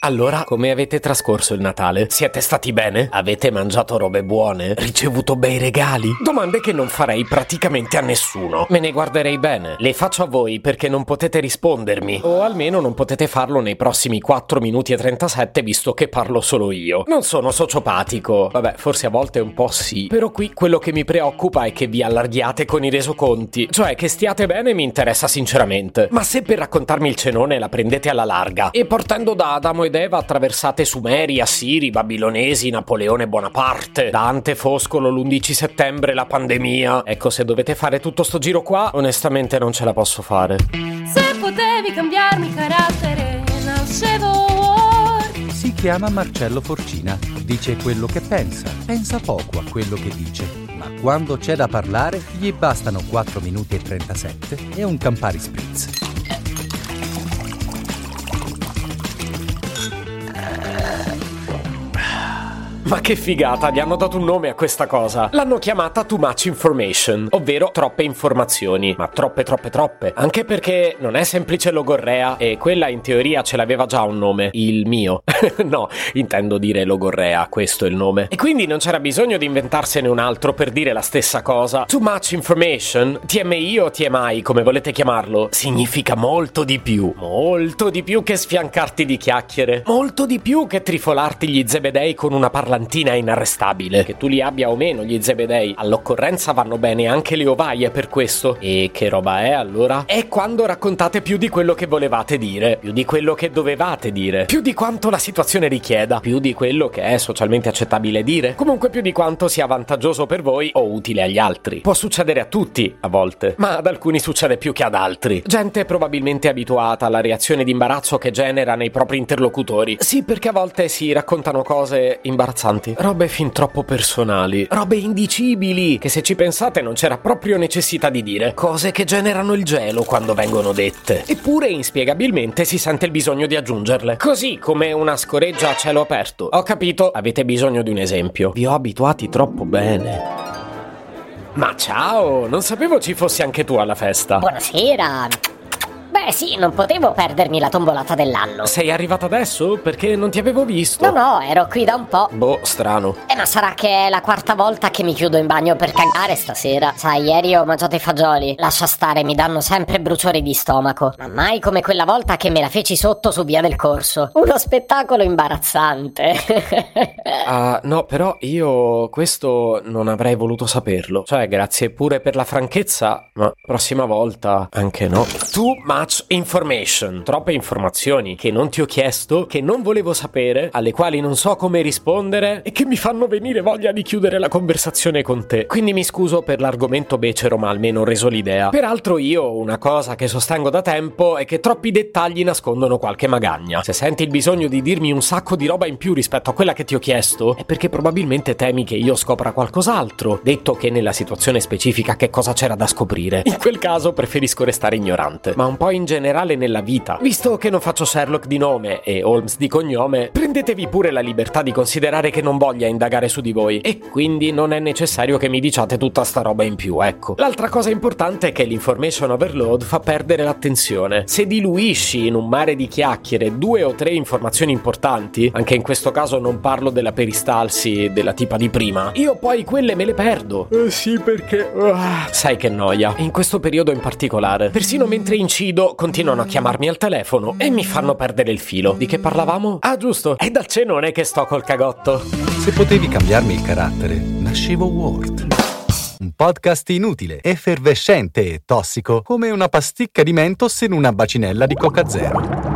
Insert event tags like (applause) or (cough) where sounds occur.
Allora, come avete trascorso il Natale? Siete stati bene? Avete mangiato robe buone? Ricevuto bei regali? Domande che non farei praticamente a nessuno. Me ne guarderei bene. Le faccio a voi perché non potete rispondermi. O almeno non potete farlo nei prossimi 4 minuti e 37 visto che parlo solo io. Non sono sociopatico. Vabbè, forse a volte un po' sì. Però qui quello che mi preoccupa è che vi allarghiate con i resoconti. Cioè, che stiate bene mi interessa sinceramente. Ma se per raccontarmi il cenone la prendete alla larga e partendo da Adamo ed Eva attraversate Sumeri, Assiri, Babilonesi, Napoleone Bonaparte, Dante, Foscolo, l'11 settembre, la pandemia. Ecco, se dovete fare tutto sto giro qua, onestamente non ce la posso fare. Se potevi cambiarmi carattere, nascevo Si chiama Marcello Forcina, dice quello che pensa, pensa poco a quello che dice, ma quando c'è da parlare gli bastano 4 minuti e 37 e un Campari Spritz. Ma che figata, gli hanno dato un nome a questa cosa. L'hanno chiamata Too Much Information, ovvero troppe informazioni. Ma troppe, troppe, troppe. Anche perché non è semplice logorrea e quella in teoria ce l'aveva già un nome. Il mio. (laughs) no, intendo dire logorrea, questo è il nome. E quindi non c'era bisogno di inventarsene un altro per dire la stessa cosa. Too Much Information, TMI o TMI, come volete chiamarlo, significa molto di più. Molto di più che sfiancarti di chiacchiere. Molto di più che trifolarti gli zebedei con una parlantina inarrestabile. Che tu li abbia o meno gli zebedei, all'occorrenza vanno bene anche le ovaie per questo. E che roba è allora? È quando raccontate più di quello che volevate dire, più di quello che dovevate dire, più di quanto la situazione richieda, più di quello che è socialmente accettabile dire, comunque più di quanto sia vantaggioso per voi o utile agli altri. Può succedere a tutti, a volte, ma ad alcuni succede più che ad altri. Gente probabilmente abituata alla reazione di imbarazzo che genera nei propri interlocutori. Sì, perché a volte si raccontano cose imbarazzanti, robe fin troppo personali, robe indicibili, che se ci pensate non c'era proprio necessità di dire, cose che generano il gelo quando vengono dette. Eppure inspiegabilmente si sente il bisogno di aggiungerle. Così come una scoreggia a cielo aperto. Ho capito, avete bisogno di un esempio. Vi ho abituati troppo bene. Ma ciao, non sapevo ci fossi anche tu alla festa. Buonasera. Beh sì, non potevo perdermi la tombolata dell'anno. Sei arrivata adesso? Perché non ti avevo visto. No, no, ero qui da un po'. Boh, strano. Eh, ma sarà che è la quarta volta che mi chiudo in bagno per cagare stasera. Sai, ieri ho mangiato i fagioli. Lascia stare, mi danno sempre bruciori di stomaco. Ma mai come quella volta che me la feci sotto su via del corso. Uno spettacolo imbarazzante. (laughs) Ah, no, però io questo non avrei voluto saperlo. Cioè, grazie pure per la franchezza, ma prossima volta anche no. Too much information. Troppe informazioni che non ti ho chiesto, che non volevo sapere, alle quali non so come rispondere e che mi fanno venire voglia di chiudere la conversazione con te. Quindi mi scuso per l'argomento becero, ma almeno ho reso l'idea. Peraltro io una cosa che sostengo da tempo è che troppi dettagli nascondono qualche magagna. Se senti il bisogno di dirmi un sacco di roba in più rispetto a quella che ti ho chiesto, è perché probabilmente temi che io scopra qualcos'altro, detto che nella situazione specifica che cosa c'era da scoprire. In quel caso preferisco restare ignorante, ma un po' in generale nella vita. Visto che non faccio Sherlock di nome e Holmes di cognome, prendetevi pure la libertà di considerare che non voglia indagare su di voi e quindi non è necessario che mi diciate tutta sta roba in più, ecco. L'altra cosa importante è che l'information overload fa perdere l'attenzione. Se diluisci in un mare di chiacchiere due o tre informazioni importanti, anche in questo caso non parlo della peristalsi della tipa di prima, io poi quelle me le perdo. Eh sì, perché... ah, sai che noia. In questo periodo in particolare. Persino mentre incido continuano a chiamarmi al telefono e mi fanno perdere il filo. Di che parlavamo? Ah, giusto. È dal cenone che sto col cagotto. Se potevi cambiarmi il carattere, nascevo Ward. Un podcast inutile, effervescente e tossico, come una pasticca di mentos in una bacinella di Coca Zero.